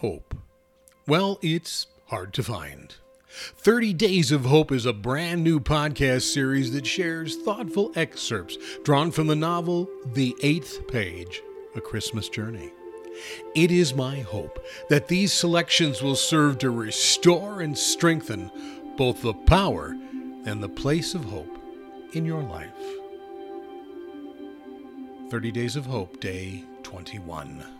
hope? Well, it's hard to find. 30 Days of Hope is a brand new podcast series that shares thoughtful excerpts drawn from the novel The Eighth Page A Christmas Journey. It is my hope that these selections will serve to restore and strengthen both the power and the place of hope in your life. 30 Days of Hope, Day 21.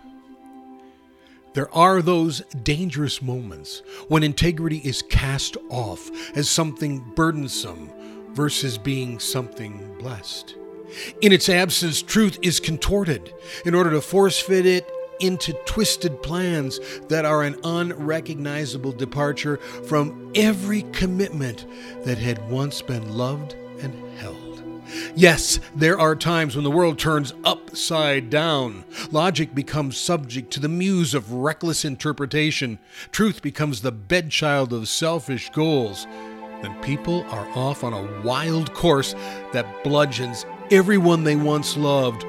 There are those dangerous moments when integrity is cast off as something burdensome versus being something blessed. In its absence, truth is contorted in order to force fit it into twisted plans that are an unrecognizable departure from every commitment that had once been loved and held. Yes, there are times when the world turns upside down. Logic becomes subject to the muse of reckless interpretation. Truth becomes the bedchild of selfish goals. Then people are off on a wild course that bludgeons everyone they once loved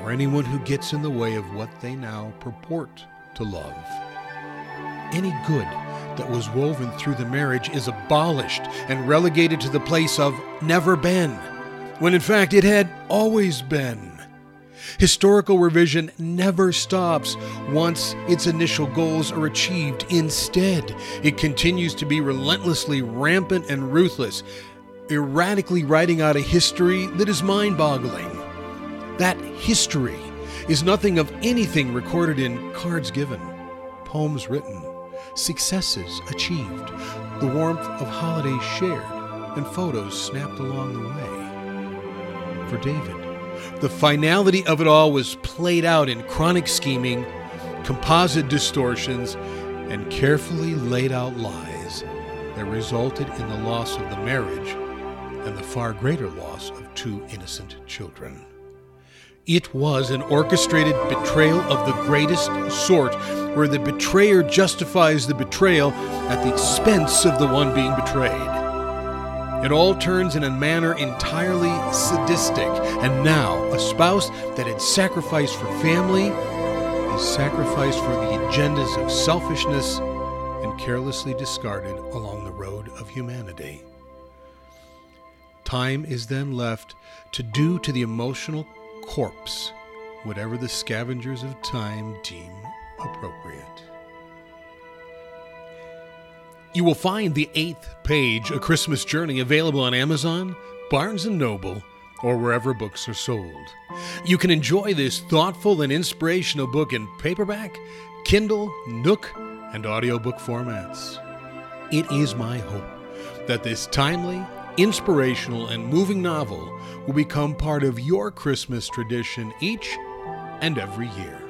or anyone who gets in the way of what they now purport to love. Any good that was woven through the marriage is abolished and relegated to the place of never been when in fact it had always been. Historical revision never stops once its initial goals are achieved. Instead, it continues to be relentlessly rampant and ruthless, erratically writing out a history that is mind boggling. That history is nothing of anything recorded in cards given, poems written, successes achieved, the warmth of holidays shared, and photos snapped along the way for David. The finality of it all was played out in chronic scheming, composite distortions, and carefully laid out lies that resulted in the loss of the marriage and the far greater loss of two innocent children. It was an orchestrated betrayal of the greatest sort, where the betrayer justifies the betrayal at the expense of the one being betrayed. It all turns in a manner entirely sadistic, and now a spouse that had sacrificed for family is sacrificed for the agendas of selfishness and carelessly discarded along the road of humanity. Time is then left to do to the emotional corpse whatever the scavengers of time deem appropriate. You will find the eighth page, A Christmas Journey, available on Amazon, Barnes & Noble, or wherever books are sold. You can enjoy this thoughtful and inspirational book in paperback, Kindle, Nook, and audiobook formats. It is my hope that this timely, inspirational, and moving novel will become part of your Christmas tradition each and every year.